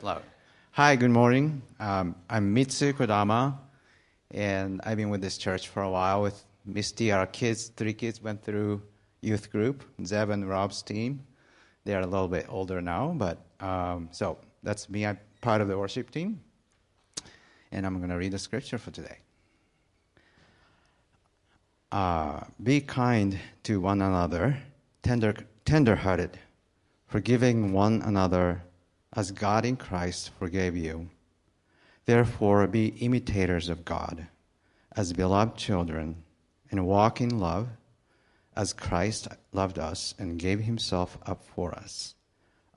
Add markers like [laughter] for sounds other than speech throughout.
Slow. Hi, good morning. Um, I'm Mitsu Kodama, and I've been with this church for a while with Misty. Our kids, three kids, went through youth group. Zeb and Rob's team. They are a little bit older now, but um, so that's me. I'm part of the worship team, and I'm going to read the scripture for today. Uh, be kind to one another, tender, tender-hearted, forgiving one another as God in Christ forgave you. Therefore, be imitators of God as beloved children and walk in love as Christ loved us and gave himself up for us,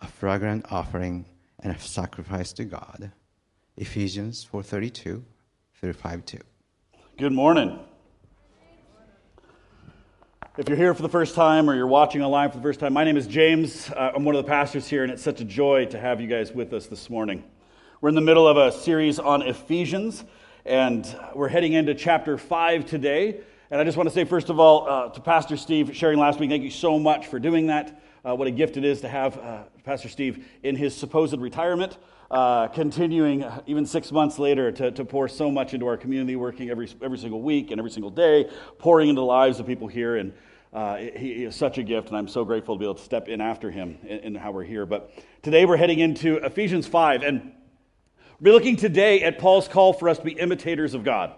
a fragrant offering and a sacrifice to God. Ephesians 4:32 through 5:2. Good morning. If you're here for the first time or you're watching online for the first time, my name is James. Uh, I'm one of the pastors here, and it's such a joy to have you guys with us this morning. We're in the middle of a series on Ephesians, and we're heading into chapter 5 today. And I just want to say, first of all, uh, to Pastor Steve sharing last week, thank you so much for doing that. Uh, what a gift it is to have uh, Pastor Steve in his supposed retirement. Uh, continuing even six months later to, to pour so much into our community, working every, every single week and every single day, pouring into the lives of people here. And uh, he, is such a gift, and I'm so grateful to be able to step in after him in, how we're here. But today we're heading into Ephesians 5, and we're looking today at Paul's call for us to be imitators of God.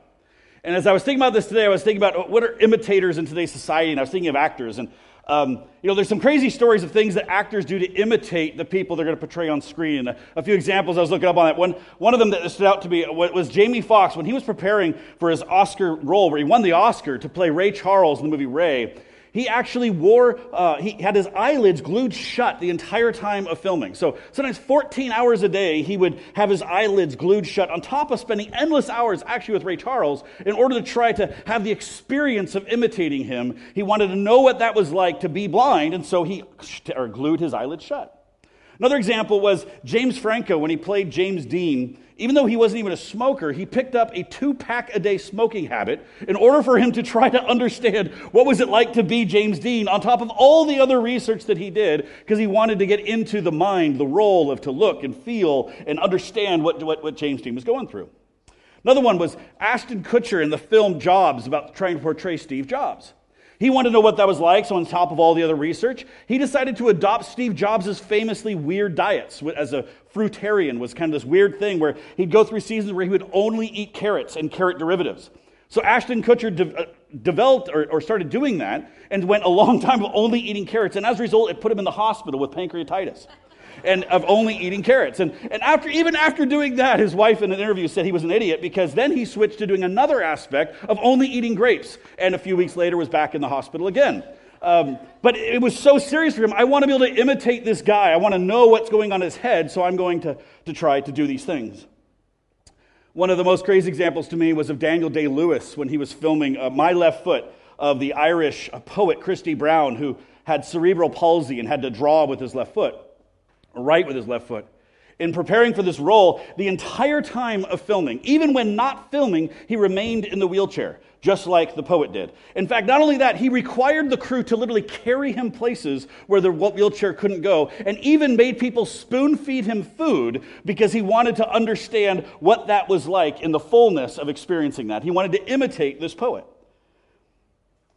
And as I was thinking about this today, I was thinking about what are imitators in today's society, and I was thinking of actors. And um, you know, there's some crazy stories of things that actors do to imitate the people they're going to portray on screen. And a, a, few examples I was looking up on that. One, one of them that stood out to me was Jamie Foxx when he was preparing for his Oscar role, where he won the Oscar to play Ray Charles in the movie Ray. He actually wore, uh, he had his eyelids glued shut the entire time of filming. So sometimes 14 hours a day, he would have his eyelids glued shut on top of spending endless hours actually with Ray Charles in order to try to have the experience of imitating him. He wanted to know what that was like to be blind, and so he or glued his eyelids shut. Another example was James Franco when he played James Dean even though he wasn't even a smoker, he picked up a two pack a day smoking habit in order for him to try to understand what was it like to be James Dean on top of all the other research that he did because he wanted to get into the mind, the role of to look and feel and understand what, what, what James Dean was going through. Another one was Ashton Kutcher in the film Jobs about trying to portray Steve Jobs. He wanted to know what that was like, so on top of all the other research, he decided to adopt Steve Jobs' famously weird diets. As a fruitarian was kind of this weird thing where he'd go through seasons where he would only eat carrots and carrot derivatives. So Ashton Kutcher de- uh, developed or, or started doing that and went a long [laughs] time of only eating carrots. And as a result, it put him in the hospital with pancreatitis and of only eating carrots. And, and after, even after doing that, his wife in an interview said he was an idiot because then he switched to doing another aspect of only eating grapes. And a few weeks later was back in the hospital again. Um, but it was so serious for him. I want to be able to imitate this guy. I want to know what's going on in his head, so I'm going to, to try to do these things. One of the most crazy examples to me was of Daniel Day Lewis when he was filming uh, My Left Foot of the Irish poet Christy Brown, who had cerebral palsy and had to draw with his left foot right with his left foot. In preparing for this role, the entire time of filming, even when not filming, he remained in the wheelchair, just like the poet did. In fact, not only that, he required the crew to literally carry him places where the wheelchair couldn't go, and even made people spoon feed him food because he wanted to understand what that was like in the fullness of experiencing that. He wanted to imitate this poet.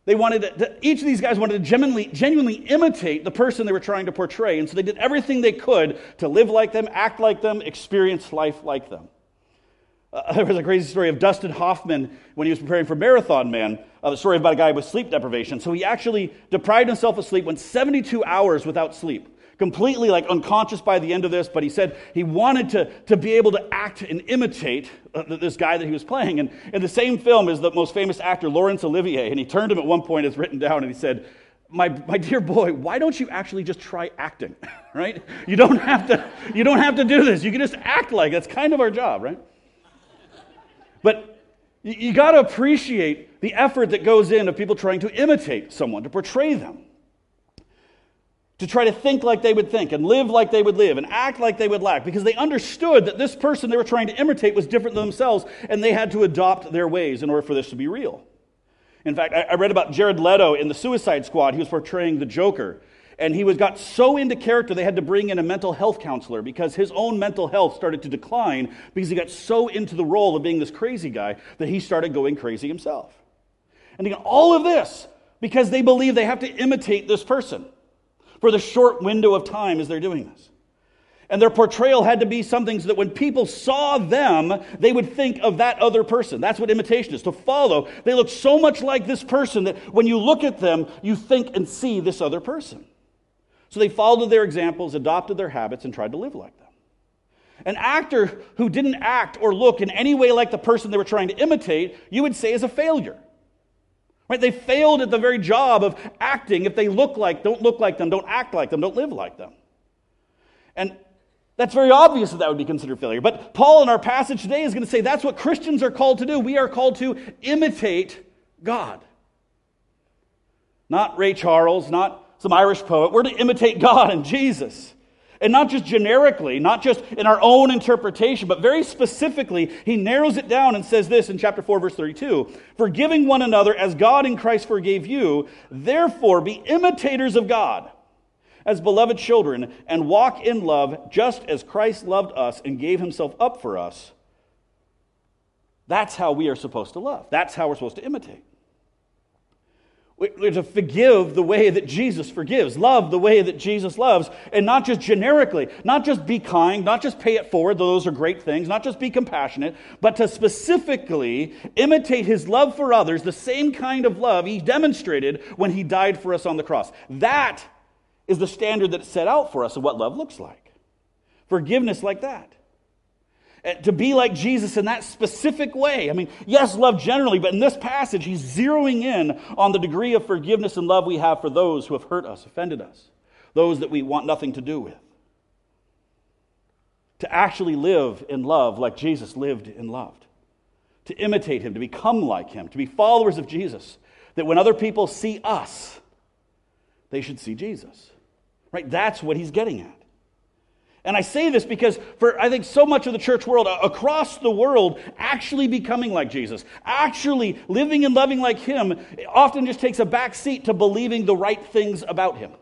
They wanted to, each of these guys wanted to genuinely, genuinely imitate the person they were trying to portray. And so they did everything they could to live like them, act like them, experience life like them. Uh, [laughs] there was a crazy story of Dustin Hoffman when he was preparing for Marathon Man, uh, the story about a guy with sleep deprivation. So he actually deprived himself of sleep, went 72 hours without sleep completely like unconscious by the end of this, but he said he wanted to, to be able to act and imitate uh, this guy that he was playing. And in the same film is the most famous actor, Laurence Olivier, and he turned him at one point, it's written down, and he said, my, my dear boy, why don't you actually just try acting, [laughs] right? You don't, have to, you don't have to do this. You can just act like that's kind of our job, right? But you, you got to appreciate the effort that goes in of people trying to imitate someone, to portray them to try to think like they would think and live like they would live and act like they would act because they understood that this person they were trying to imitate was different than themselves and they had to adopt their ways in order for this to be real. In fact, I read about Jared Leto in the Suicide Squad. He was portraying the Joker. And he was, got so into character, they had to bring in a mental health counselor because his own mental health started to decline because he got so into the role of being this crazy guy that he started going crazy himself. And again, all of this because they believe they have to imitate this person for the short window of time as they're doing this. And their portrayal had to be something so that when people saw them, they would think of that other person. That's what imitation is to follow. They look so much like this person that when you look at them, you think and see this other person. So they followed their examples, adopted their habits, and tried to live like them. An actor who didn't act or look in any way like the person they were trying to imitate, you would say is a failure. Right? They failed at the very job of acting if they look like, don't look like them, don't act like them, don't live like them. And that's very obvious that that would be considered failure. But Paul in our passage today is going to say that's what Christians are called to do. We are called to imitate God. Not Ray Charles, not some Irish poet. We're to imitate God and Jesus. And not just generically, not just in our own interpretation, but very specifically, he narrows it down and says this in chapter 4, verse 32 Forgiving one another as God in Christ forgave you, therefore be imitators of God as beloved children and walk in love just as Christ loved us and gave himself up for us. That's how we are supposed to love. That's how we're supposed to imitate. We're to forgive the way that Jesus forgives, love the way that Jesus loves, and not just generically, not just be kind, not just pay it forward, though those are great things, not just be compassionate, but to specifically imitate his love for others, the same kind of love he demonstrated when he died for us on the cross. That is the standard that's set out for us of what love looks like. Forgiveness like that. Eh, to be like Jesus in that specific way. I mean, yes, love generally, but in this passage, he's zeroing in on the degree of forgiveness and love we have for those who have hurt us, offended us, those that we want nothing to do with. To actually live in love like Jesus lived and loved. To imitate him, to become like him, to be followers of Jesus. That when other people see us, they should see Jesus. Right? That's what he's getting at. And I say this because for I think so much of the church world across the world actually becoming like Jesus, actually living and loving like him often just takes a back seat to believing the right things about him.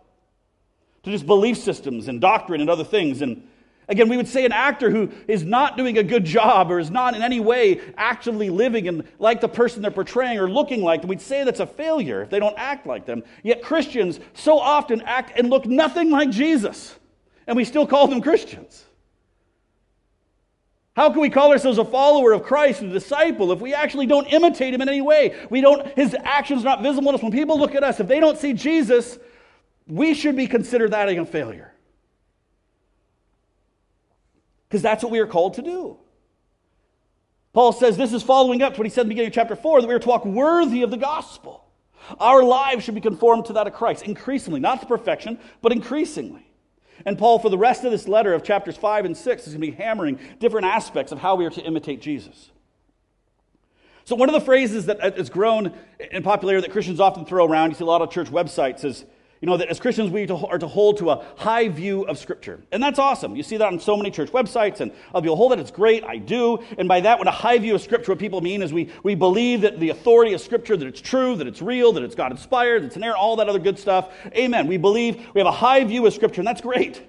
To just belief systems and doctrine and other things and Again, we would say an actor who is not doing a good job or is not in any way actively living and like the person they're portraying or looking like, we'd say that's a failure if they don't act like them. Yet Christians so often act and look nothing like Jesus, and we still call them Christians. How can we call ourselves a follower of Christ, and a disciple, if we actually don't imitate him in any way? We don't, his actions are not visible to us. When people look at us, if they don't see Jesus, we should be considered that a failure because that's what we are called to do. Paul says this is following up to what he said in the beginning of chapter 4 that we are to walk worthy of the gospel. Our lives should be conformed to that of Christ, increasingly, not to perfection, but increasingly. And Paul, for the rest of this letter of chapters 5 and 6, is going to be hammering different aspects of how we are to imitate Jesus. So, one of the phrases that uh, has grown in popularity that Christians often throw around, you see a lot of church websites, is you know, that as Christians, we are to hold to a high view of Scripture. And that's awesome. You see that on so many church websites, and other oh, people hold it. It's great. I do. And by that, when a high view of Scripture, what people mean is we, we believe that the authority of Scripture, that it's true, that it's real, that it's God inspired, that it's inerrant, all that other good stuff. Amen. We believe we have a high view of Scripture, and that's great.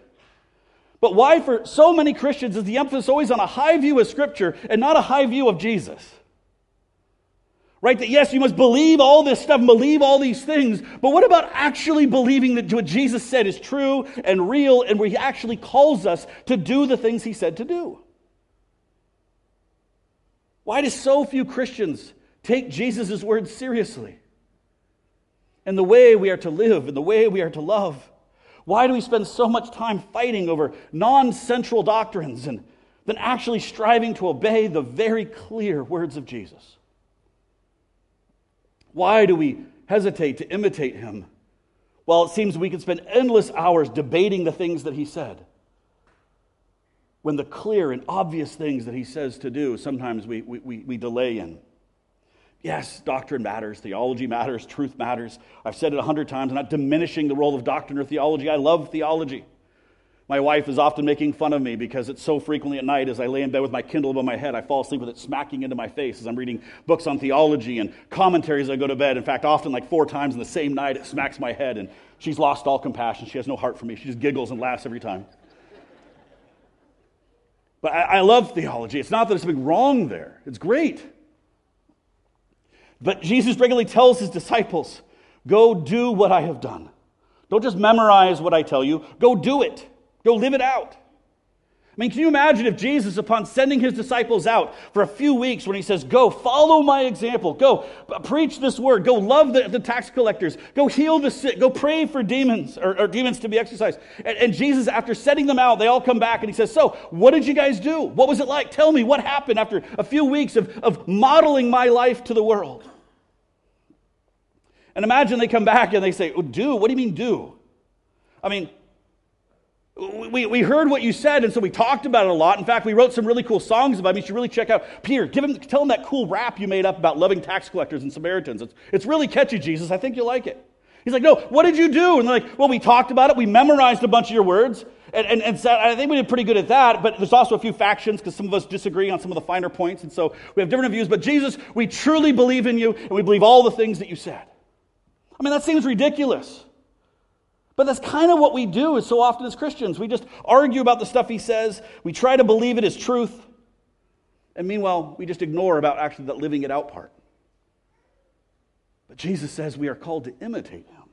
But why, for so many Christians, is the emphasis always on a high view of Scripture and not a high view of Jesus? Right? That yes, you must believe all this stuff and believe all these things, but what about actually believing that what Jesus said is true and real and where he actually calls us to do the things he said to do? Why do so few Christians take Jesus' words seriously? And the way we are to live and the way we are to love? Why do we spend so much time fighting over non central doctrines and than actually striving to obey the very clear words of Jesus? Why do we hesitate to imitate him? Well, it seems we can spend endless hours debating the things that he said. When the clear and obvious things that he says to do, sometimes we, we, we delay in. Yes, doctrine matters, theology matters, truth matters. I've said it a hundred times. I'm not diminishing the role of doctrine or theology. I love theology. My wife is often making fun of me because it's so frequently at night as I lay in bed with my Kindle above my head, I fall asleep with it smacking into my face as I'm reading books on theology and commentaries as I go to bed. In fact, often like four times in the same night, it smacks my head, and she's lost all compassion. She has no heart for me. She just giggles and laughs every time. But I, I love theology. It's not that there's something wrong there, it's great. But Jesus regularly tells his disciples, Go do what I have done. Don't just memorize what I tell you, go do it. Go live it out. I mean, can you imagine if Jesus, upon sending his disciples out for a few weeks, when he says, Go, follow my example, go uh, preach this word, go love the, the tax collectors, go heal the sick, go pray for demons or, or demons to be exorcised. And, and Jesus, after setting them out, they all come back and he says, So, what did you guys do? What was it like? Tell me what happened after a few weeks of, of modeling my life to the world. And imagine they come back and they say, oh, Do? What do you mean, do? I mean, we, we heard what you said, and so we talked about it a lot. In fact, we wrote some really cool songs about it. You should really check out Peter. Give him, tell him that cool rap you made up about loving tax collectors and Samaritans. It's, it's really catchy, Jesus. I think you'll like it. He's like, No, what did you do? And they're like, Well, we talked about it. We memorized a bunch of your words. And, and, and so I think we did pretty good at that, but there's also a few factions because some of us disagree on some of the finer points. And so we have different views. But Jesus, we truly believe in you, and we believe all the things that you said. I mean, that seems ridiculous. But that's kind of what we do so often as Christians. We just argue about the stuff he says, we try to believe it as truth, and meanwhile, we just ignore about actually that living it out part. But Jesus says we are called to imitate him.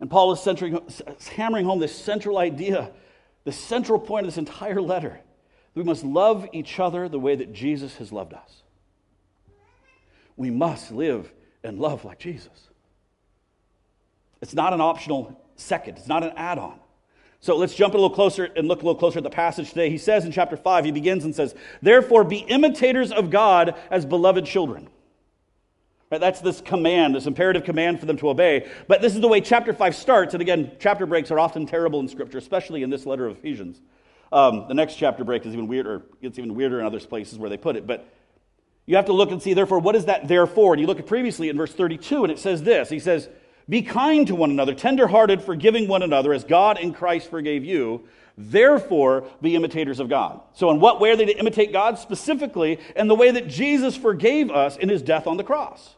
And Paul is centering, hammering home this central idea, the central point of this entire letter. That We must love each other the way that Jesus has loved us. We must live and love like Jesus. It's not an optional second, it's not an add on. So let's jump a little closer and look a little closer at the passage today. He says in chapter 5, he begins and says, Therefore, be imitators of God as beloved children. Right, that's this command, this imperative command for them to obey. But this is the way chapter 5 starts. And again, chapter breaks are often terrible in Scripture, especially in this letter of Ephesians. Um, the next chapter break is even weirder. It's even weirder in other places where they put it. But you have to look and see, therefore, what is that therefore? And you look at previously in verse 32, and it says this He says, be kind to one another, tenderhearted, forgiving one another, as God in Christ forgave you. Therefore, be imitators of God. So, in what way are they to imitate God? Specifically, in the way that Jesus forgave us in his death on the cross.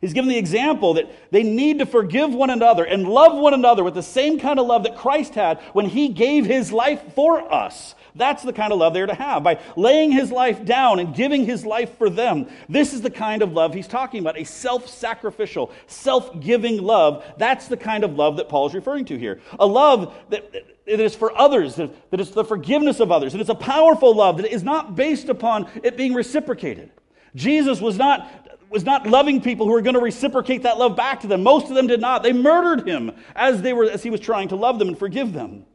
He's given the example that they need to forgive one another and love one another with the same kind of love that Christ had when he gave his life for us. That's the kind of love they're to have by laying his life down and giving his life for them. This is the kind of love he's talking about a self sacrificial, self giving love. That's the kind of love that Paul is referring to here. A love that, that is for others, that is the forgiveness of others. And it's a powerful love that is not based upon it being reciprocated. Jesus was not was not loving people who were going to reciprocate that love back to them. Most of them did not. They murdered him as they were as he was trying to love them and forgive them.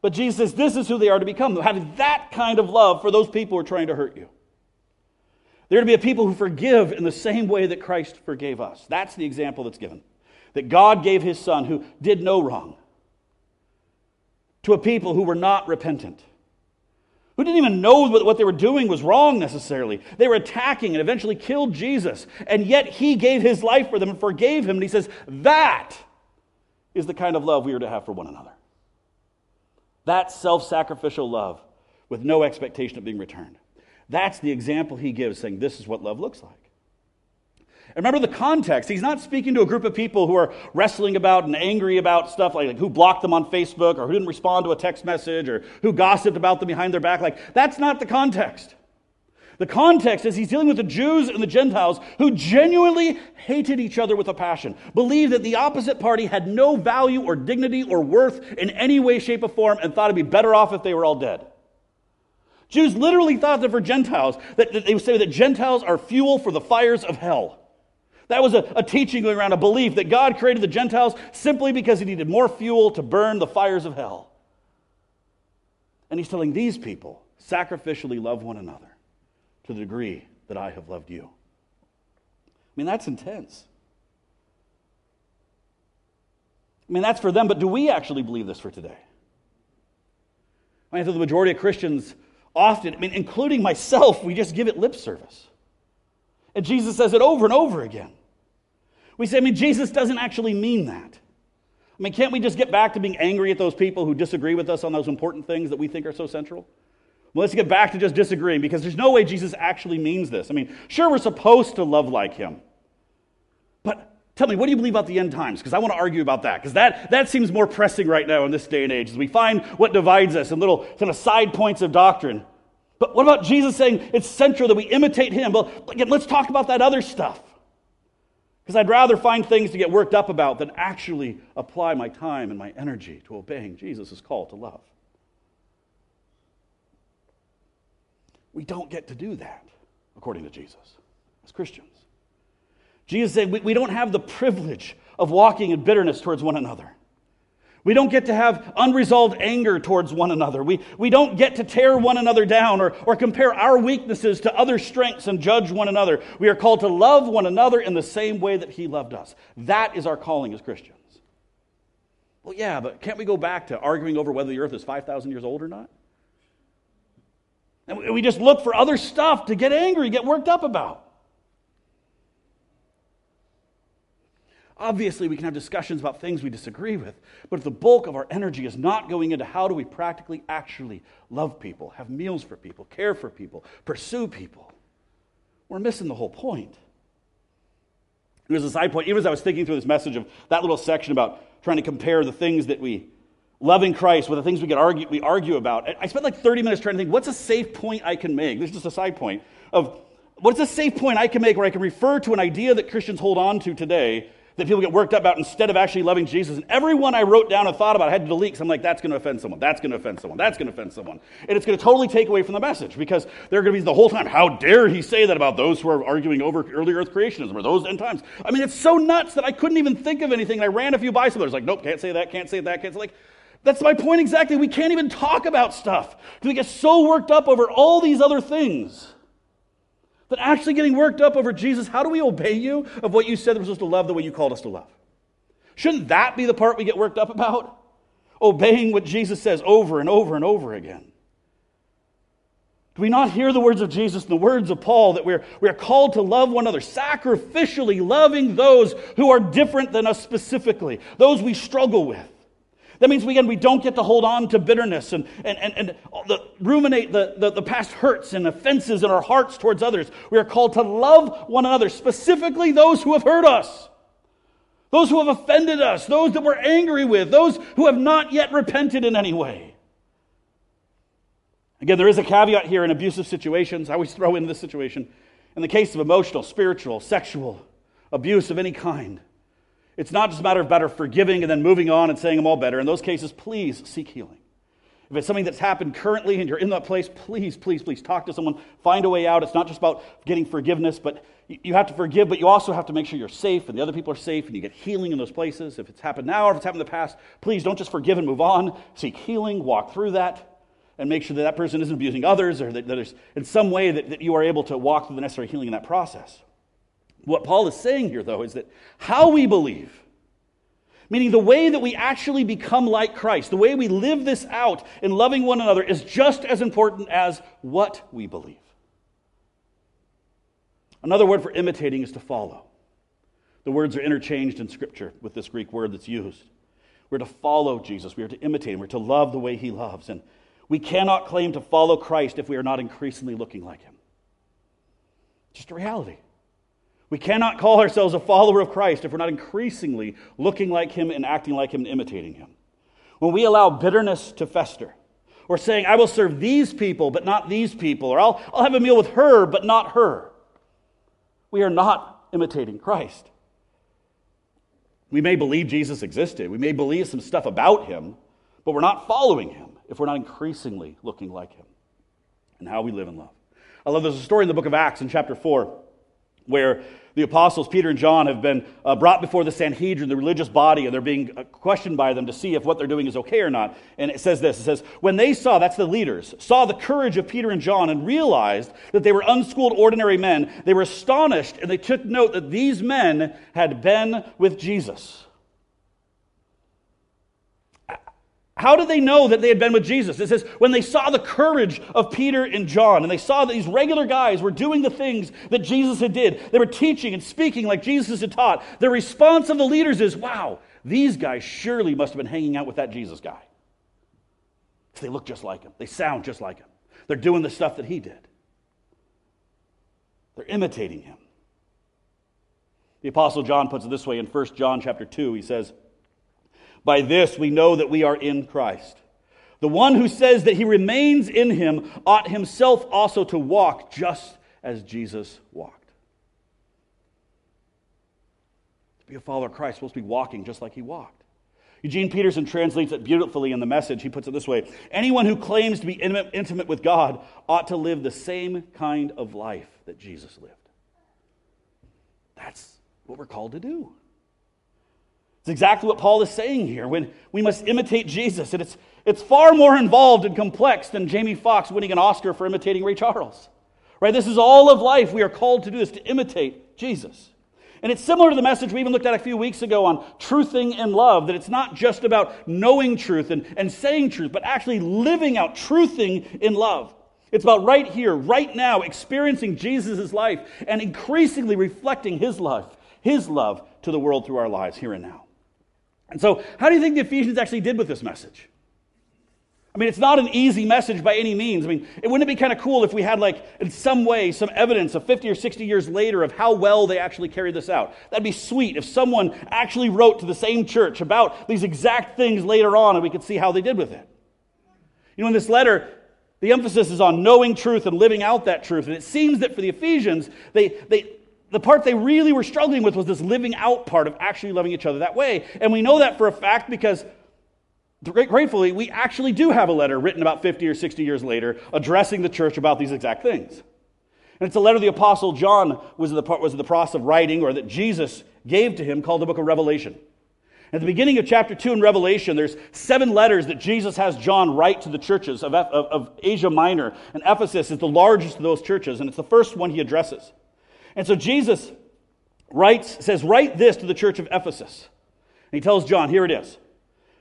But Jesus says this is who they are to become, having that kind of love for those people who are trying to hurt you. They're to be a people who forgive in the same way that Christ forgave us. That's the example that's given. That God gave his son who did no wrong to a people who were not repentant, who didn't even know what they were doing was wrong necessarily. They were attacking and eventually killed Jesus, and yet he gave his life for them and forgave him. And he says, That is the kind of love we are to have for one another. That self sacrificial love with no expectation of being returned. That's the example he gives, saying, This is what love looks like. And remember the context. He's not speaking to a group of people who are wrestling about and angry about stuff like, like, who blocked them on Facebook or who didn't respond to a text message or who gossiped about them behind their back. Like, that's not the context. The context is he's dealing with the Jews and the Gentiles who genuinely hated each other with a passion, believed that the opposite party had no value or dignity or worth in any way, shape, or form, and thought it'd be better off if they were all dead. Jews literally thought that for Gentiles, that, that they would say that Gentiles are fuel for the fires of hell. That was a, a teaching going around, a belief that God created the Gentiles simply because he needed more fuel to burn the fires of hell. And he's telling these people, sacrificially love one another to the degree that I have loved you. I mean, that's intense. I mean, that's for them, but do we actually believe this for today? I mean, I think the majority of Christians often, I mean, including myself, we just give it lip service. And Jesus says it over and over again. We say, I mean, Jesus doesn't actually mean that. I mean, can't we just get back to being angry at those people who disagree with us on those important things that we think are so central? Well, let's get back to just disagreeing because there's no way Jesus actually means this. I mean, sure, we're supposed to love like him. But tell me, what do you believe about the end times? Because I want to argue about that, because that, that seems more pressing right now in this day and age as we find what divides us and little kind of side points of doctrine. But what about Jesus saying it's central that we imitate him? Well, again, let's talk about that other stuff. Because I'd rather find things to get worked up about than actually apply my time and my energy to obeying Jesus' call to love. We don't get to do that, according to Jesus, as Christians. Jesus said we, we don't have the privilege of walking in bitterness towards one another. We don't get to have unresolved anger towards one another. We, we don't get to tear one another down or, or compare our weaknesses to other strengths and judge one another. We are called to love one another in the same way that He loved us. That is our calling as Christians. Well, yeah, but can't we go back to arguing over whether the earth is 5,000 years old or not? And we just look for other stuff to get angry, get worked up about. Obviously, we can have discussions about things we disagree with, but if the bulk of our energy is not going into how do we practically actually love people, have meals for people, care for people, pursue people, we're missing the whole point. Was a side point, even as I was thinking through this message of that little section about trying to compare the things that we loving Christ with the things we get argue, we argue about. I spent like 30 minutes trying to think, what's a safe point I can make? This is just a side point of what's a safe point I can make where I can refer to an idea that Christians hold on to today that people get worked up about instead of actually loving Jesus. And everyone I wrote down and thought about, I had to delete because I'm like, that's going to offend someone. That's going to offend someone. That's going to offend someone. And it's going to totally take away from the message because they're going to be the whole time, how dare he say that about those who are arguing over early earth creationism or those end times? I mean, it's so nuts that I couldn't even think of anything. And I ran a few by some others, like, nope, can't say that, can't say that, can't say like. That's my point exactly. We can't even talk about stuff because we get so worked up over all these other things. But actually getting worked up over Jesus, how do we obey you of what you said we're supposed to love the way you called us to love? Shouldn't that be the part we get worked up about? Obeying what Jesus says over and over and over again. Do we not hear the words of Jesus and the words of Paul that we're, we are called to love one another, sacrificially loving those who are different than us specifically, those we struggle with? That means, again, we don't get to hold on to bitterness and, and, and, and the, ruminate the, the, the past hurts and offenses in our hearts towards others. We are called to love one another, specifically those who have hurt us those who have offended us, those that we're angry with, those who have not yet repented in any way. Again, there is a caveat here in abusive situations. I always throw in this situation. In the case of emotional, spiritual, sexual abuse of any kind, it's not just a matter of better forgiving and then moving on and saying I'm all better. In those cases, please seek healing. If it's something that's happened currently and you're in that place, please, please, please talk to someone. Find a way out. It's not just about getting forgiveness, but you have to forgive, but you also have to make sure you're safe and the other people are safe and you get healing in those places. If it's happened now or if it's happened in the past, please don't just forgive and move on. Seek healing, walk through that, and make sure that that person isn't abusing others or that, there's in some way that, that you are able to walk through the necessary healing in that process. What Paul is saying here, though, is that how we believe Meaning, the way that we actually become like Christ, the way we live this out in loving one another, is just as important as what we believe. Another word for imitating is to follow. The words are interchanged in Scripture with this Greek word that's used. We're to follow Jesus, we are to imitate him, we're to love the way he loves. And we cannot claim to follow Christ if we are not increasingly looking like him. Just a reality. We cannot call ourselves a follower of Christ if we're not increasingly looking like him and acting like him and imitating him. When we allow bitterness to fester, or saying, I will serve these people, but not these people, or I'll, I'll have a meal with her, but not her, we are not imitating Christ. We may believe Jesus existed, we may believe some stuff about him, but we're not following him if we're not increasingly looking like him and how we live in love. I love there's a story in the book of Acts in chapter 4 where the apostles Peter and John have been uh, brought before the Sanhedrin, the religious body, and they're being uh, questioned by them to see if what they're doing is okay or not. And it says this it says, When they saw, that's the leaders, saw the courage of Peter and John and realized that they were unschooled, ordinary men, they were astonished and they took note that these men had been with Jesus. How did they know that they had been with Jesus? It says, when they saw the courage of Peter and John, and they saw that these regular guys were doing the things that Jesus had did, they were teaching and speaking like Jesus had taught. The response of the leaders is, wow, these guys surely must have been hanging out with that Jesus guy. They look just like him, they sound just like him, they're doing the stuff that he did, they're imitating him. The apostle John puts it this way in 1 John chapter 2 he says by this we know that we are in Christ the one who says that he remains in him ought himself also to walk just as Jesus walked. To be a follower of Christ, supposed to be walking just like he walked. Eugene Peterson translates it beautifully in the message. He puts it this way Anyone who claims to be intimate with God ought to live the same kind of life that Jesus lived. That's what we're called to do. It's exactly what Paul is saying here. When we must imitate Jesus, and it's, it's far more involved and complex than Jamie Foxx winning an Oscar for imitating Ray Charles. Right? This is all of life. We are called to do this, to imitate Jesus. And it's similar to the message we even looked at a few weeks ago on truthing in love, that it's not just about knowing truth and, and saying truth, but actually living out truthing in love. It's about right here, right now, experiencing Jesus' life and increasingly reflecting his love, his love to the world through our lives here and now. And so, how do you think the Ephesians actually did with this message? I mean, it's not an easy message by any means. I mean, it wouldn't it be kind of cool if we had, like, in some way, some evidence of 50 or 60 years later of how well they actually carried this out? That'd be sweet if someone actually wrote to the same church about these exact things later on and we could see how they did with it. You know, in this letter, the emphasis is on knowing truth and living out that truth. And it seems that for the Ephesians, they, they, the part they really were struggling with was this living out part of actually loving each other that way. And we know that for a fact because, gratefully, we actually do have a letter written about 50 or 60 years later addressing the church about these exact things. And it's a letter the Apostle John was in the, was in the process of writing, or that Jesus gave to him, called the book of Revelation. At the beginning of chapter 2 in Revelation, there's seven letters that Jesus has John write to the churches of, of, of Asia Minor. And Ephesus is the largest of those churches, and it's the first one he addresses. And so Jesus writes, says, Write this to the church of Ephesus. And he tells John, here it is.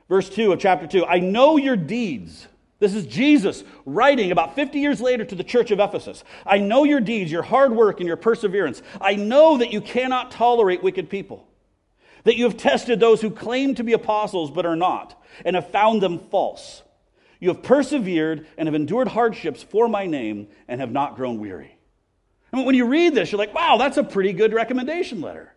Verse 2 of chapter 2 I know your deeds. This is Jesus writing about 50 years later to the church of Ephesus. I know your deeds, your hard work, and your perseverance. I know that you cannot tolerate wicked people, that you have tested those who claim to be apostles but are not, and have found them false. You have persevered and have endured hardships for my name and have not grown weary. When you read this, you're like, wow, that's a pretty good recommendation letter.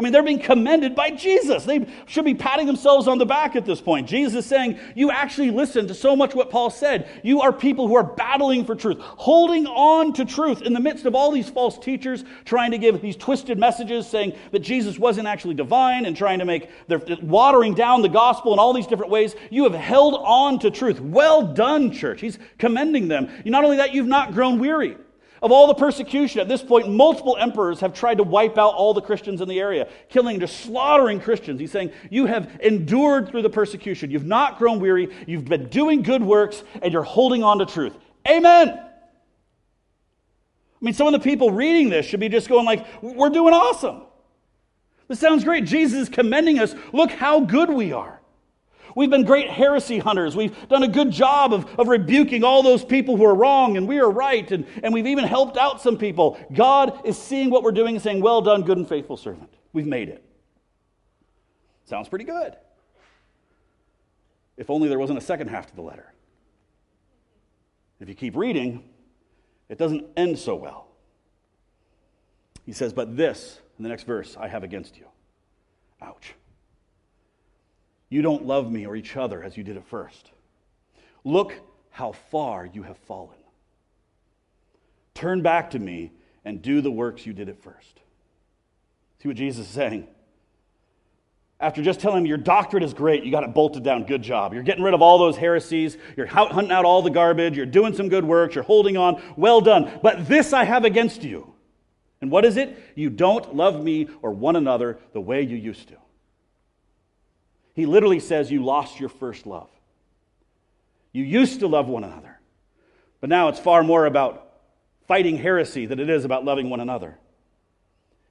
I mean, they're being commended by Jesus. They should be patting themselves on the back at this point. Jesus is saying, You actually listened to so much what Paul said. You are people who are battling for truth, holding on to truth in the midst of all these false teachers trying to give these twisted messages saying that Jesus wasn't actually divine and trying to make, they're watering down the gospel in all these different ways. You have held on to truth. Well done, church. He's commending them. Not only that, you've not grown weary. Of all the persecution, at this point, multiple emperors have tried to wipe out all the Christians in the area, killing, just slaughtering Christians. He's saying, You have endured through the persecution. You've not grown weary. You've been doing good works, and you're holding on to truth. Amen. I mean, some of the people reading this should be just going like, We're doing awesome. This sounds great. Jesus is commending us. Look how good we are. We've been great heresy hunters. We've done a good job of, of rebuking all those people who are wrong and we are right. And, and we've even helped out some people. God is seeing what we're doing and saying, Well done, good and faithful servant. We've made it. Sounds pretty good. If only there wasn't a second half to the letter. If you keep reading, it doesn't end so well. He says, But this, in the next verse, I have against you. Ouch. You don't love me or each other as you did at first. Look how far you have fallen. Turn back to me and do the works you did at first. See what Jesus is saying? After just telling him your doctrine is great, you got it bolted down, good job. You're getting rid of all those heresies, you're hunting out all the garbage, you're doing some good works, you're holding on, well done. But this I have against you. And what is it? You don't love me or one another the way you used to. He literally says, You lost your first love. You used to love one another, but now it's far more about fighting heresy than it is about loving one another.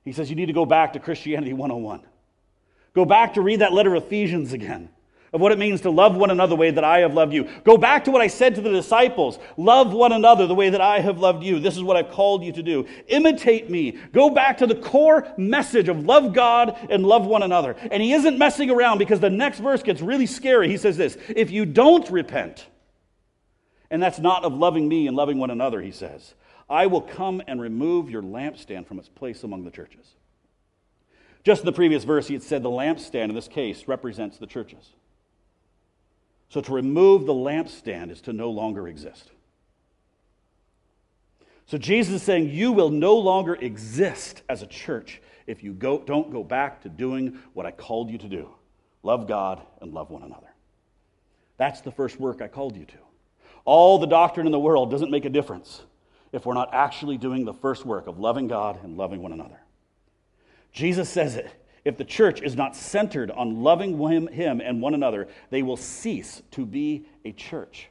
He says, You need to go back to Christianity 101. Go back to read that letter of Ephesians again. Of what it means to love one another the way that I have loved you. Go back to what I said to the disciples love one another the way that I have loved you. This is what I've called you to do. Imitate me. Go back to the core message of love God and love one another. And he isn't messing around because the next verse gets really scary. He says this If you don't repent, and that's not of loving me and loving one another, he says, I will come and remove your lampstand from its place among the churches. Just in the previous verse, he had said the lampstand in this case represents the churches. So to remove the lampstand is to no longer exist. So Jesus is saying you will no longer exist as a church if you go, don't go back to doing what I called you to do love God and love one another. That's the first work I called you to. All the doctrine in the world doesn't make a difference if we're not actually doing the first work of loving God and loving one another. Jesus says it if the church is not centered on loving him, and one another, they will cease to be a church,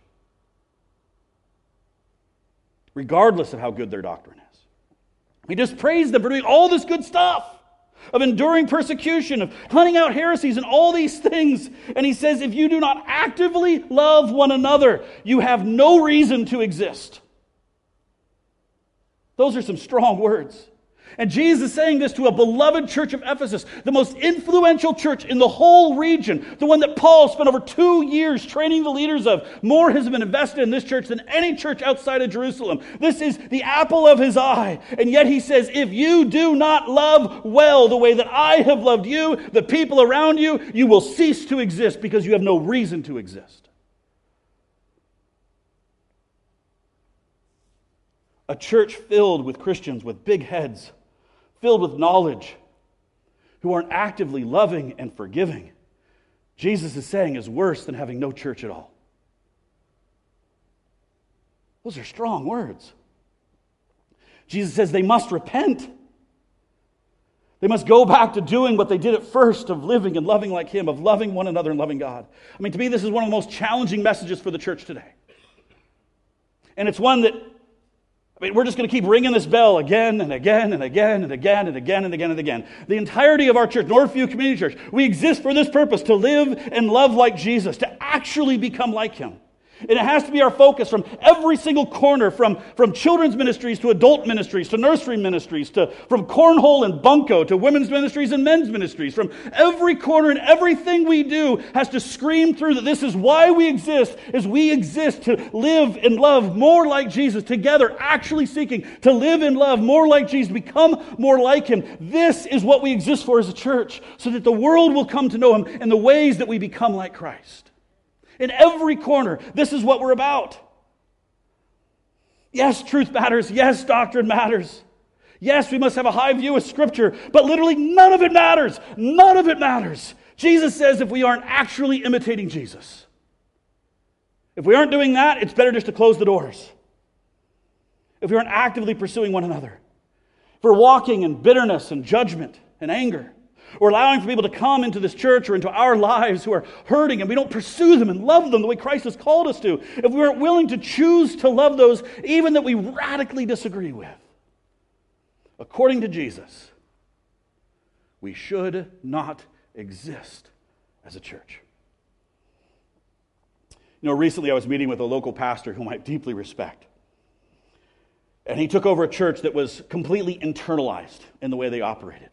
regardless of how good their doctrine is. He just praised them for doing all this good stuff of enduring persecution, of hunting out heresies, and all these things. And he says, if you do not actively love one another, you have no reason to exist. Those are some strong words. And Jesus is saying this to a beloved church of Ephesus, the most influential church in the whole region, the one that Paul spent over two years training the leaders of. More has been invested in this church than any church outside of Jerusalem. This is the apple of his eye. And yet he says, if you do not love well the way that I have loved you, the people around you, you will cease to exist because you have no reason to exist. A church filled with Christians with big heads filled with knowledge, who aren't actively loving and forgiving, Jesus is saying is worse than having no church at all. Those are strong words. Jesus says they must repent. They must go back to doing what they did at first of living and loving like Him, of loving one another and loving God. I mean, to me, this is one of the most challenging messages for the church today. And it's one that I mean, we're just going to keep ringing this bell again and again and again and again and again and again and again. The entirety of our church, Northview Community Church, we exist for this purpose to live and love like Jesus, to actually become like Him. And it has to be our focus from every single corner, from, from children's ministries to adult ministries to nursery ministries, to, from cornhole and bunco to women's ministries and men's ministries. From every corner and everything we do has to scream through that this is why we exist, is we exist to live and love more like Jesus together, actually seeking to live and love more like Jesus, become more like Him. This is what we exist for as a church, so that the world will come to know Him in the ways that we become like Christ. In every corner, this is what we're about. Yes, truth matters. Yes, doctrine matters. Yes, we must have a high view of Scripture, but literally none of it matters. None of it matters. Jesus says if we aren't actually imitating Jesus, if we aren't doing that, it's better just to close the doors. If we aren't actively pursuing one another, if we're walking in bitterness and judgment and anger, or allowing for people to come into this church or into our [laughs] lives who are hurting and we don't pursue them and love them the way Christ has called us to, if we aren't willing to choose to love those even that we radically disagree with, according to Jesus, we should not exist as a church. You know, recently I was meeting with a local pastor whom I deeply respect. And he took over a church that was completely internalized in the way they operated.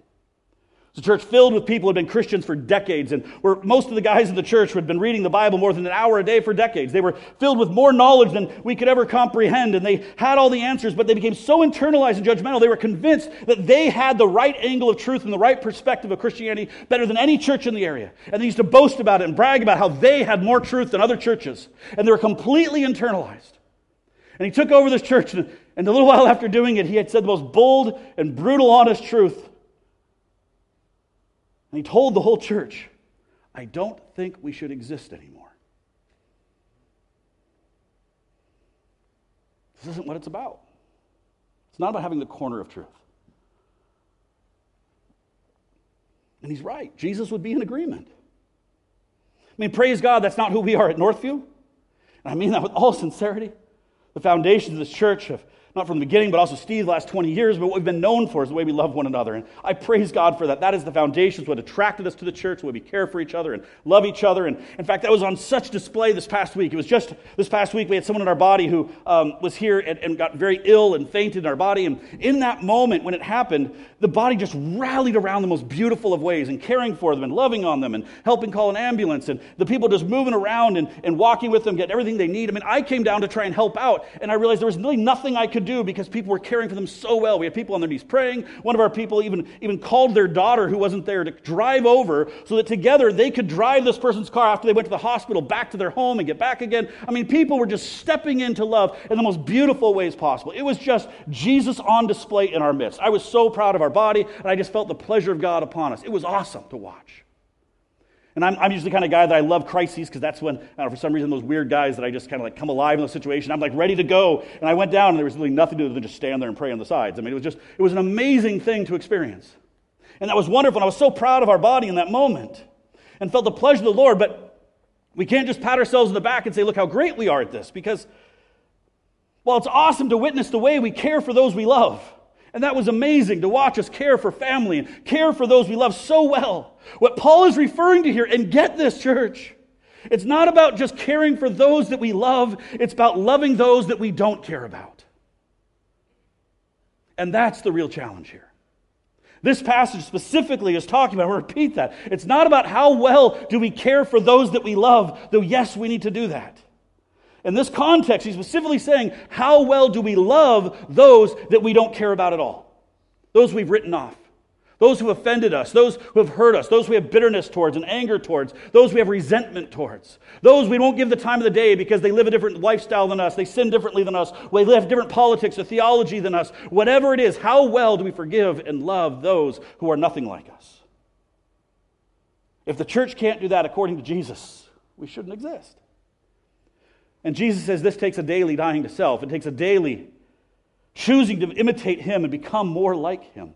It's a church filled with people who had been Christians for decades, and where most of the guys in the church who had been reading the Bible more than an hour a day for decades. They were filled with more knowledge than we could ever comprehend, and they had all the answers, but they became so internalized and judgmental, they were convinced that they had the right angle of truth and the right perspective of Christianity better than any church in the area. And they used to boast about it and brag about how they had more truth than other churches, and they were completely internalized. And he took over this church, and, and a little while after doing it, he had said the most bold and brutal, honest truth and he told the whole church, I don't think we should exist anymore. This isn't what it's about. It's not about having the corner of truth. And he's right. Jesus would be in agreement. I mean, praise God, that's not who we are at Northview. And I mean that with all sincerity. The foundations of this church have not from the beginning, but also Steve the last 20 years, but what we've been known for is the way we love one another. And I praise God for that. That is the foundation, it's what attracted us to the church, the way we care for each other and love each other. And in fact, that was on such display this past week. It was just this past week we had someone in our body who um, was here and, and got very ill and fainted in our body. And in that moment when it happened, the body just rallied around the most beautiful of ways and caring for them and loving on them and helping call an ambulance and the people just moving around and, and walking with them, getting everything they need. I mean, I came down to try and help out and I realized there was really nothing I could do because people were caring for them so well. We had people on their knees praying. One of our people even, even called their daughter who wasn't there to drive over so that together they could drive this person's car after they went to the hospital back to their home and get back again. I mean, people were just stepping into love in the most beautiful ways possible. It was just Jesus on display in our midst. I was so proud of our body and I just felt the pleasure of God upon us. It was awesome to watch. And I'm, I'm usually the kind of guy that I love crises because that's when, know, for some reason, those weird guys that I just kind of like come alive in those situations. I'm like ready to go. And I went down and there was really nothing to do than just stand there and pray on the sides. I mean, it was just, it was an amazing thing to experience. And that was wonderful. And I was so proud of our body in that moment and felt the pleasure of the Lord. But we can't just pat ourselves in the back and say, look how great we are at this because, well, it's awesome to witness the way we care for those we love. And that was amazing to watch us care for family and care for those we love so well. What Paul is referring to here, and get this, church, it's not about just caring for those that we love, it's about loving those that we don't care about. And that's the real challenge here. This passage specifically is talking about, I repeat that. It's not about how well do we care for those that we love, though, yes, we need to do that. In this context, he's specifically saying, How well do we love those that we don't care about at all? Those we've written off. Those who offended us, those who have hurt us, those we have bitterness towards and anger towards, those we have resentment towards, those we won't give the time of the day because they live a different lifestyle than us, they sin differently than us, they have different politics or theology than us. Whatever it is, how well do we forgive and love those who are nothing like us? If the church can't do that according to Jesus, we shouldn't exist. And Jesus says this takes a daily dying to self. It takes a daily choosing to imitate Him and become more like Him.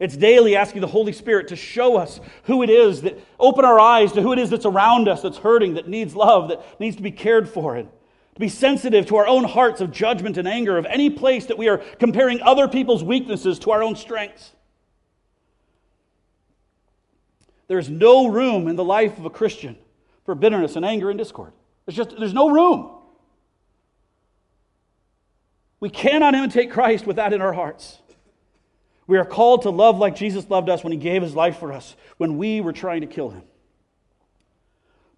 It's daily asking the Holy Spirit to show us who it is that open our eyes to who it is that's around us, that's hurting, that needs love, that needs to be cared for, and to be sensitive to our own hearts of judgment and anger, of any place that we are comparing other people's weaknesses to our own strengths. There's no room in the life of a Christian for bitterness and anger and discord. There's just there's no room. We cannot imitate Christ with that in our hearts. We are called to love like Jesus loved us when he gave his life for us, when we were trying to kill him.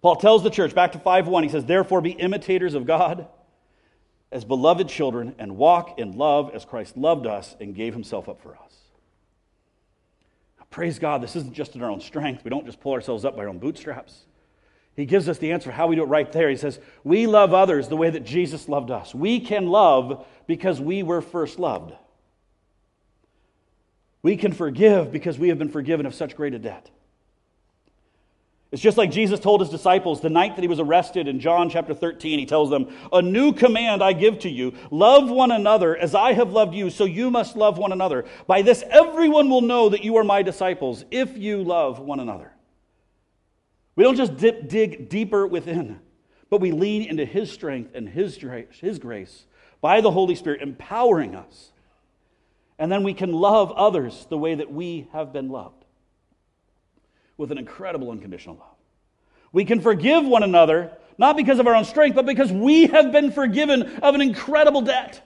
Paul tells the church, back to 5:1, he says, Therefore be imitators of God as beloved children and walk in love as Christ loved us and gave himself up for us. Now, praise God, this isn't just in our own strength. We don't just pull ourselves up by our own bootstraps. He gives us the answer how we do it right there. He says, We love others the way that Jesus loved us. We can love because we were first loved. We can forgive because we have been forgiven of such great a debt. It's just like Jesus told his disciples the night that he was arrested in John chapter 13. He tells them, A new command I give to you love one another as I have loved you, so you must love one another. By this, everyone will know that you are my disciples if you love one another. We don't just dip, dig deeper within, but we lean into His strength and His, His grace by the Holy Spirit, empowering us. And then we can love others the way that we have been loved with an incredible unconditional love. We can forgive one another, not because of our own strength, but because we have been forgiven of an incredible debt.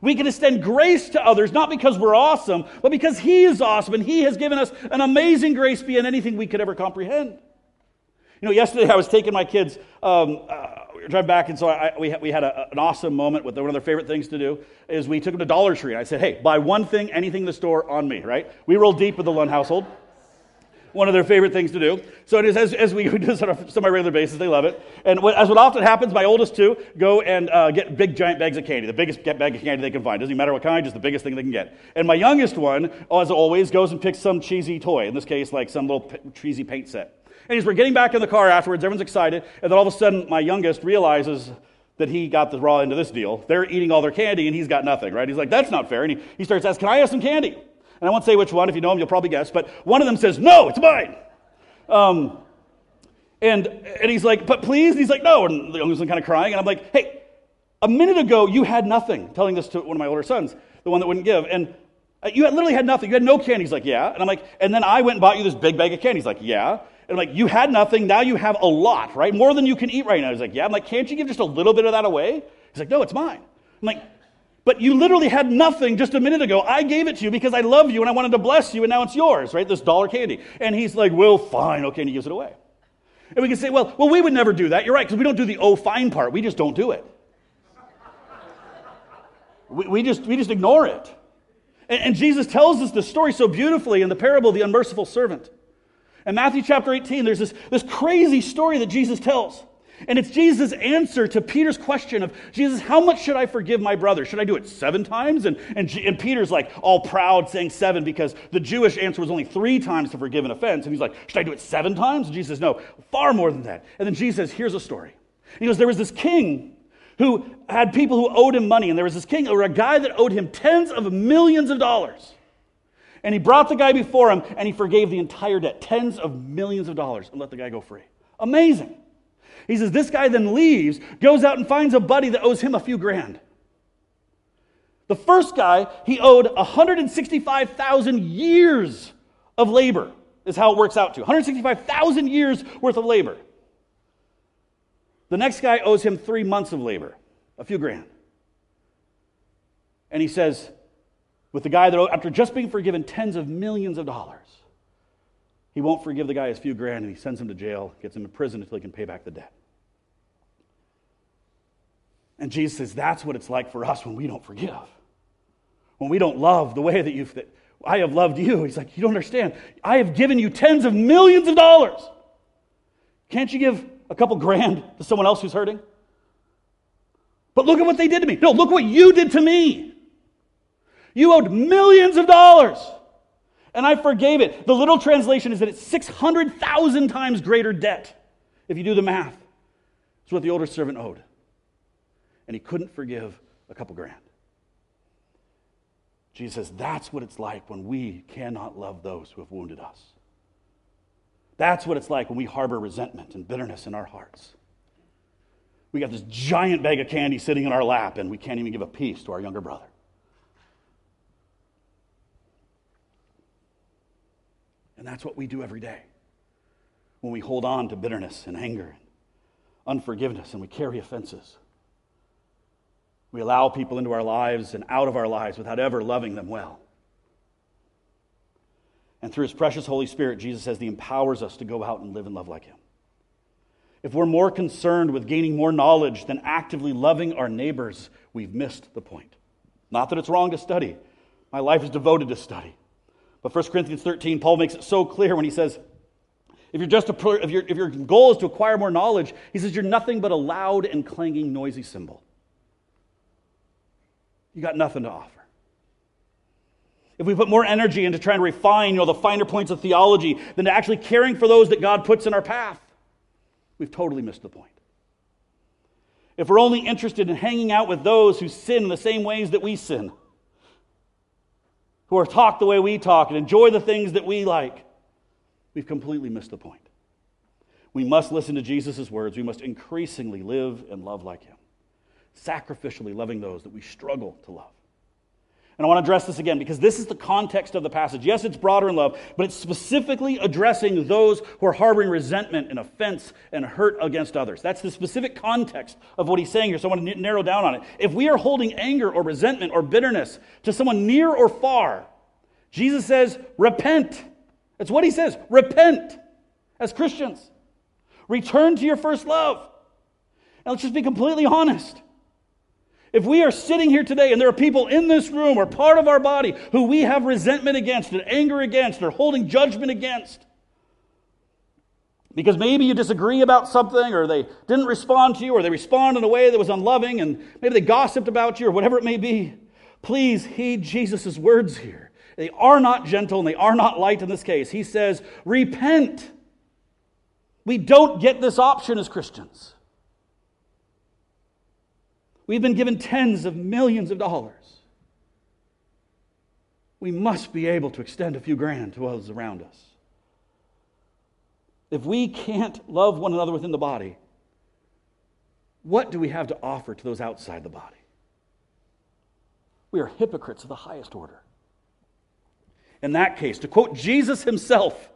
We can extend grace to others, not because we're awesome, but because He is awesome and He has given us an amazing grace beyond anything we could ever comprehend. You know, yesterday I was taking my kids. Um, uh, we were driving back, and so I, we, we had a, an awesome moment with one of their favorite things to do is we took them to Dollar Tree. And I said, "Hey, buy one thing, anything in the store, on me." Right? We roll deep with the Lund household. One of their favorite things to do. So it is as, as we [laughs] do this on a semi-regular basis. They love it. And what, as what often happens, my oldest two go and uh, get big giant bags of candy, the biggest bag of candy they can find. Doesn't matter what kind, just the biggest thing they can get. And my youngest one, as always, goes and picks some cheesy toy. In this case, like some little cheesy paint set. And as we're getting back in the car afterwards, everyone's excited. And then all of a sudden, my youngest realizes that he got the raw end of this deal. They're eating all their candy and he's got nothing, right? He's like, that's not fair. And he, he starts asking, Can I have some candy? And I won't say which one. If you know him, you'll probably guess. But one of them says, No, it's mine. Um, and, and he's like, But please? And he's like, No. And the youngest one kind of crying. And I'm like, Hey, A minute ago, you had nothing. Telling this to one of my older sons, the one that wouldn't give. And uh, you had, literally had nothing. You had no candy. He's like, yeah. And I'm like, and then I went and bought you this big bag of candy. He's like, yeah. And I'm like, you had nothing. Now you have a lot, right? More than you can eat right now. He's like, yeah. I'm like, can't you give just a little bit of that away? He's like, no, it's mine. I'm like, but you literally had nothing just a minute ago. I gave it to you because I love you and I wanted to bless you, and now it's yours, right? This dollar candy. And he's like, well, fine, okay, and he gives it away. And we can say, well, well, we would never do that. You're right, because we don't do the oh fine part. We just don't do it. we, we, just, we just ignore it. And, and Jesus tells us the story so beautifully in the parable of the unmerciful servant. In Matthew chapter 18, there's this, this crazy story that Jesus tells. And it's Jesus' answer to Peter's question of, Jesus, how much should I forgive my brother? Should I do it seven times? And, and, and, Peter's like all proud saying seven because the Jewish answer was only three times to forgive an offense. And he's like, should I do it seven times? And Jesus says, no, far more than that. And then Jesus says, here's a story. He goes, there was this king who had people who owed him money. And there was this king or a guy that owed him tens of millions of dollars. And he brought the guy before him and he forgave the entire debt, tens of millions of dollars, and let the guy go free. Amazing. He says, This guy then leaves, goes out and finds a buddy that owes him a few grand. The first guy, he owed 165,000 years of labor, is how it works out to. 165,000 years worth of labor. The next guy owes him three months of labor, a few grand. And he says, with the guy that, after just being forgiven tens of millions of dollars, he won't forgive the guy his few grand and he sends him to jail, gets him in prison until he can pay back the debt. And Jesus says that's what it's like for us when we don't forgive. When we don't love the way that you've, that I have loved you. He's like, you don't understand. I have given you tens of millions of dollars. Can't you give a couple grand to someone else who's hurting? But look at what they did to me. No, look what you did to me. You owed millions of dollars and I forgave it. The little translation is that it's 600,000 times greater debt if you do the math. It's what the older servant owed. And he couldn't forgive a couple grand. Jesus says that's what it's like when we cannot love those who have wounded us. That's what it's like when we harbor resentment and bitterness in our hearts. We got this giant bag of candy sitting in our lap, and we can't even give a piece to our younger brother. And that's what we do every day when we hold on to bitterness and anger and unforgiveness and we carry offenses. We allow people into our lives and out of our lives without ever loving them well. And through his precious Holy Spirit, Jesus says he empowers us to go out and live and love like him. If we're more concerned with gaining more knowledge than actively loving our neighbors, we've missed the point. Not that it's wrong to study. My life is devoted to study. But 1 Corinthians 13, Paul makes it so clear when he says, if, you're just a, if, if your goal is to acquire more knowledge, he says, you're nothing but a loud and clanging, noisy cymbal. You got nothing to offer. If we put more energy into trying to refine you know, the finer points of theology than to actually caring for those that God puts in our path, we've totally missed the point. If we're only interested in hanging out with those who sin in the same ways that we sin, who are talk the way we talk and enjoy the things that we like, we've completely missed the point. We must listen to Jesus' words. We must increasingly live and love like him, sacrificially loving those that we struggle to love. And I want to address this again because this is the context of the passage. Yes, it's broader in love, but it's specifically addressing those who are harboring resentment and offense and hurt against others. That's the specific context of what he's saying here. So I want to narrow down on it. If we are holding anger or resentment or bitterness to someone near or far, Jesus says, repent. That's what he says. Repent as Christians. Return to your first love. And let's just be completely honest. If we are sitting here today and there are people in this room or part of our body who we have resentment against and anger against or holding judgment against, because maybe you disagree about something or they didn't respond to you or they respond in a way that was unloving and maybe they gossiped about you or whatever it may be, please heed Jesus' words here. They are not gentle and they are not light in this case. He says, repent. We don't get this option as Christians. We've been given tens of millions of dollars. We must be able to extend a few grand to others around us. If we can't love one another within the body, what do we have to offer to those outside the body? We are hypocrites of the highest order. In that case, to quote Jesus himself,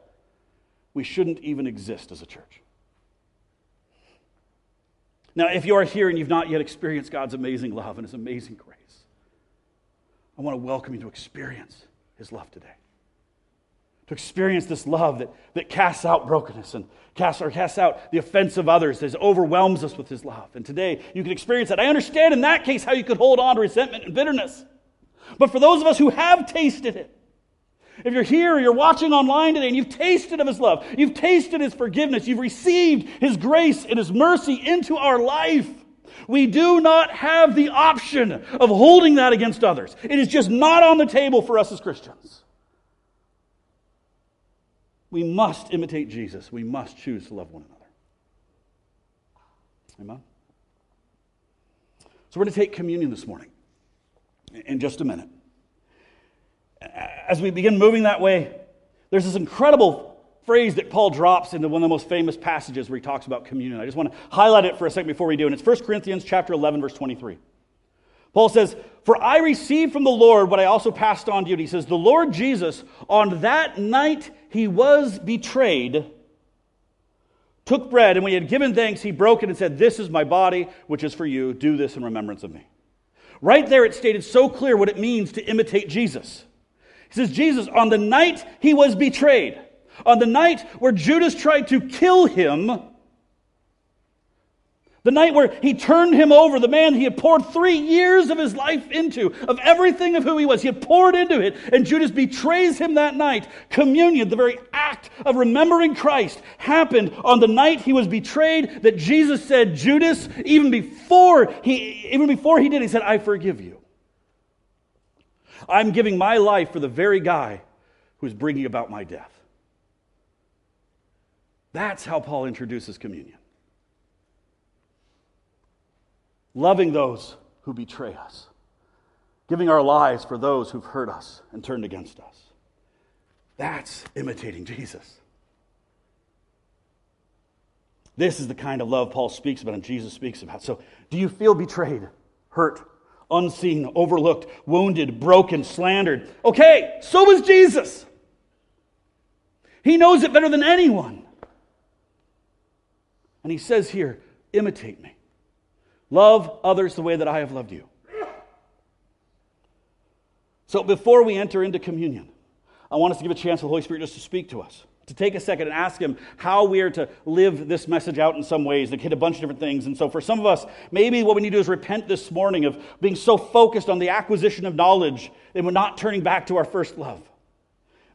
we shouldn't even exist as a church. Now, if you are here and you've not yet experienced God's amazing love and His amazing grace, I want to welcome you to experience His love today to experience this love that, that casts out brokenness and casts, or casts out the offense of others, that overwhelms us with his love. And today you can experience that. I understand in that case how you could hold on to resentment and bitterness. But for those of us who have tasted it, if you're here you're watching online today and you've tasted of his love, you've tasted his forgiveness, you've received his grace and his mercy into our life, we do not have the option of holding that against others. It is just not on the table for us as Christians. We must imitate Jesus. We must choose to love one another. Amen? So we're going to take communion this morning in just a minute. As we begin moving that way, there's this incredible phrase that Paul drops into one of the most famous passages where he talks about communion. I just want to highlight it for a second before we do. And it's 1 Corinthians chapter 11, verse 23. Paul says, For I received from the Lord what I also passed on to you. And he says, The Lord Jesus, on that night he was betrayed, took bread, and when he had given thanks, he broke it and said, This is my body, which is for you. Do this in remembrance of me. Right there, it stated so clear what it means to imitate Jesus. He says, Jesus, on the night he was betrayed, on the night where Judas tried to kill him, the night where he turned him over, the man he had poured three years of his life into, of everything of who he was. He had poured into it, and Judas betrays him that night. Communion, the very act of remembering Christ, happened on the night he was betrayed that Jesus said, Judas, even before he, even before he did, he said, I forgive you. I'm giving my life for the very guy who's bringing about my death. That's how Paul introduces communion loving those who betray us, giving our lives for those who've hurt us and turned against us. That's imitating Jesus. This is the kind of love Paul speaks about and Jesus speaks about. So, do you feel betrayed, hurt, unseen, overlooked, wounded, broken, slandered? Okay, so was Jesus. He knows it better than anyone. And he says here, imitate me. Love others the way that I have loved you. So before we enter into communion, I want us to give a chance for the Holy Spirit just to speak to us, to take a second and ask Him how we are to live this message out in some ways that hit a bunch of different things. And so for some of us, maybe what we need to do is repent this morning of being so focused on the acquisition of knowledge that we're not turning back to our first love.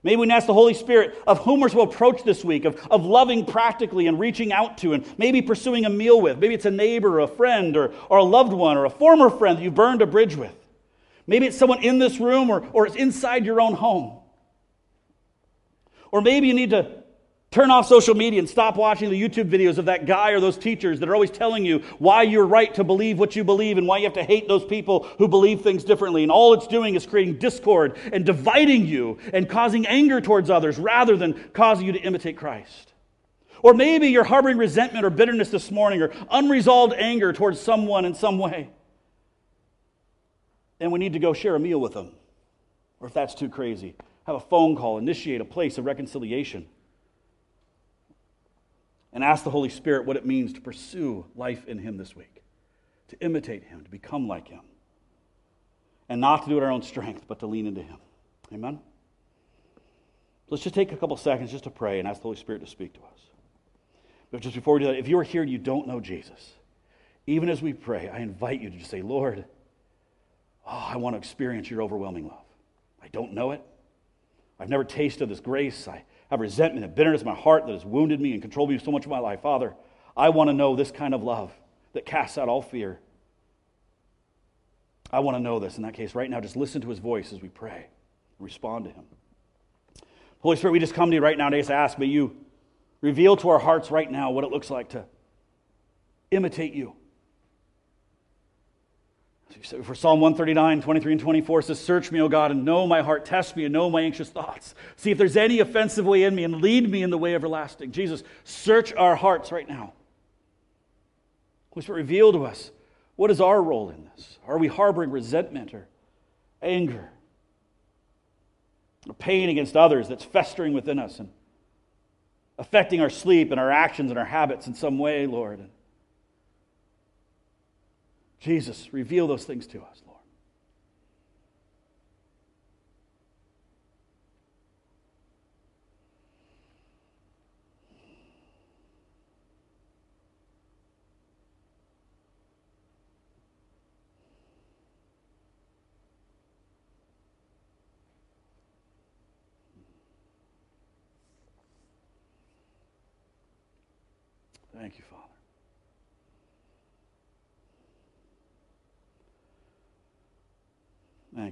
Maybe we ask the Holy Spirit of whom we're to approach this week, of, of loving practically and reaching out to, and maybe pursuing a meal with. Maybe it's a neighbor, or a friend, or, or a loved one, or a former friend that you burned a bridge with. Maybe it's someone in this room, or, or it's inside your own home. Or maybe you need to Turn off social media and stop watching the YouTube videos of that guy or those teachers that are always telling you why you're right to believe what you believe and why you have to hate those people who believe things differently. And all it's doing is creating discord and dividing you and causing anger towards others rather than causing you to imitate Christ. Or maybe you're harboring resentment or bitterness this morning or unresolved anger towards someone in some way. And we need to go share a meal with them. Or if that's too crazy, have a phone call, initiate a place of reconciliation and ask the Holy Spirit what it means to pursue life in Him this week, to imitate Him, to become like Him, and not to do it our own strength, but to lean into Him. Amen? Let's just take a couple seconds just to pray and ask the Holy Spirit to speak to us. But just before we do that, if you are here and you don't know Jesus, even as we pray, I invite you to just say, Lord, oh, I want to experience your overwhelming love. I don't know it. I've never tasted this grace. I, have resentment and bitterness in my heart that has wounded me and controlled me so much of my life. Father, I want to know this kind of love that casts out all fear. I want to know this. In that case, right now, just listen to his voice as we pray respond to him. Holy Spirit, we just come to you right now and just ask, may you reveal to our hearts right now what it looks like to imitate you. For Psalm 139, 23 and 24 says, Search me, O God, and know my heart. Test me and know my anxious thoughts. See if there's any offensive way in me and lead me in the way everlasting. Jesus, search our hearts right now. Spirit, reveal to us what is our role in this? Are we harboring resentment or anger? Or pain against others that's festering within us and affecting our sleep and our actions and our habits in some way, Lord? Jesus, reveal those things to us. Thank you, Father.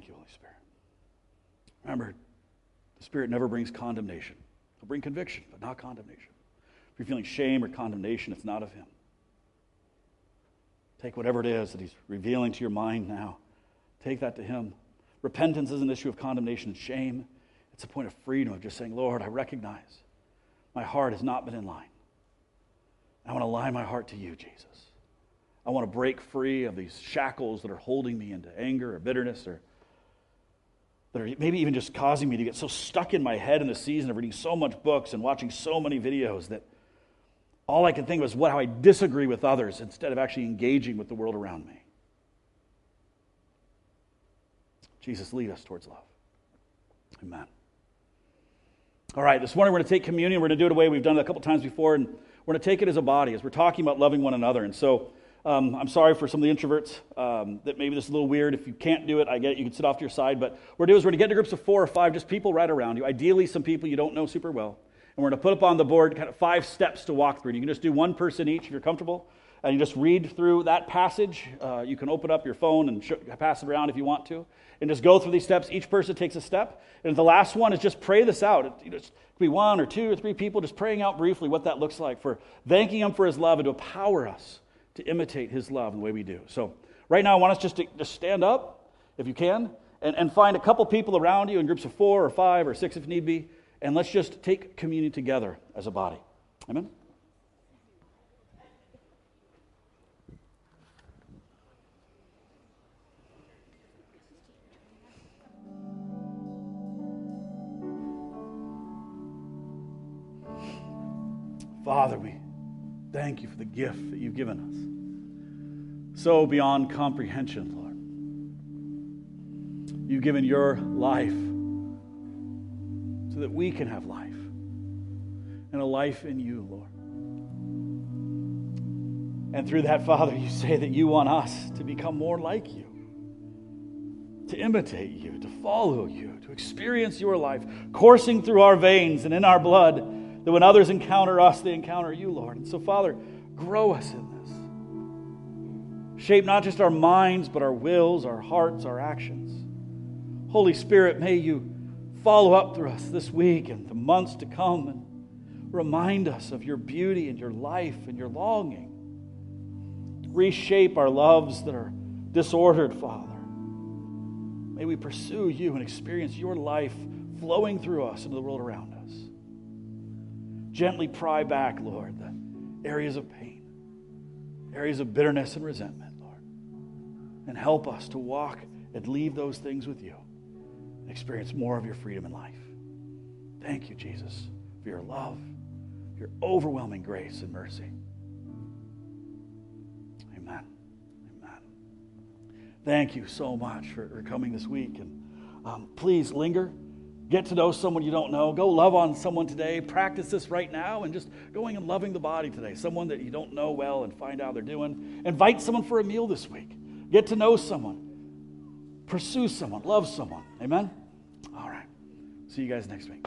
Thank you, Holy Spirit. Remember, the Spirit never brings condemnation. He'll bring conviction, but not condemnation. If you're feeling shame or condemnation, it's not of Him. Take whatever it is that He's revealing to your mind now, take that to Him. Repentance is an issue of condemnation and shame. It's a point of freedom of just saying, Lord, I recognize my heart has not been in line. I want to align my heart to you, Jesus. I want to break free of these shackles that are holding me into anger or bitterness or that are maybe even just causing me to get so stuck in my head in the season of reading so much books and watching so many videos that all I can think of is what, how I disagree with others instead of actually engaging with the world around me. Jesus, lead us towards love. Amen. All right, this morning we're going to take communion. We're going to do it a way we've done it a couple times before, and we're going to take it as a body as we're talking about loving one another. And so um, I'm sorry for some of the introverts um, that maybe this is a little weird. If you can't do it, I get it. You can sit off to your side. But what we're doing is we're going to get into groups of four or five, just people right around you, ideally some people you don't know super well. And we're going to put up on the board kind of five steps to walk through. And you can just do one person each if you're comfortable. And you just read through that passage. Uh, you can open up your phone and sh- pass it around if you want to. And just go through these steps. Each person takes a step. And the last one is just pray this out. It, you know, it could be one or two or three people just praying out briefly what that looks like for thanking Him for His love and to empower us to imitate His love in the way we do. So, right now, I want us just to just stand up, if you can, and, and find a couple people around you in groups of four or five or six if need be, and let's just take communion together as a body. Amen? Father, we thank you for the gift that you've given us. So beyond comprehension, Lord. You've given your life so that we can have life and a life in you, Lord. And through that, Father, you say that you want us to become more like you, to imitate you, to follow you, to experience your life coursing through our veins and in our blood that when others encounter us, they encounter you, Lord. And so, Father, grow us in this. Shape not just our minds, but our wills, our hearts, our actions. Holy Spirit, may you follow up through us this week and the months to come and remind us of your beauty and your life and your longing. Reshape our loves that are disordered, Father. May we pursue you and experience your life flowing through us into the world around. Gently pry back, Lord, the areas of pain, areas of bitterness and resentment, Lord. And help us to walk and leave those things with you and experience more of your freedom in life. Thank you, Jesus, for your love, your overwhelming grace and mercy. Amen. Amen. Thank you so much for, for coming this week. And um, please linger. Get to know someone you don't know. Go love on someone today. Practice this right now and just going and loving the body today. Someone that you don't know well and find out how they're doing. Invite someone for a meal this week. Get to know someone. Pursue someone. Love someone. Amen? All right. See you guys next week.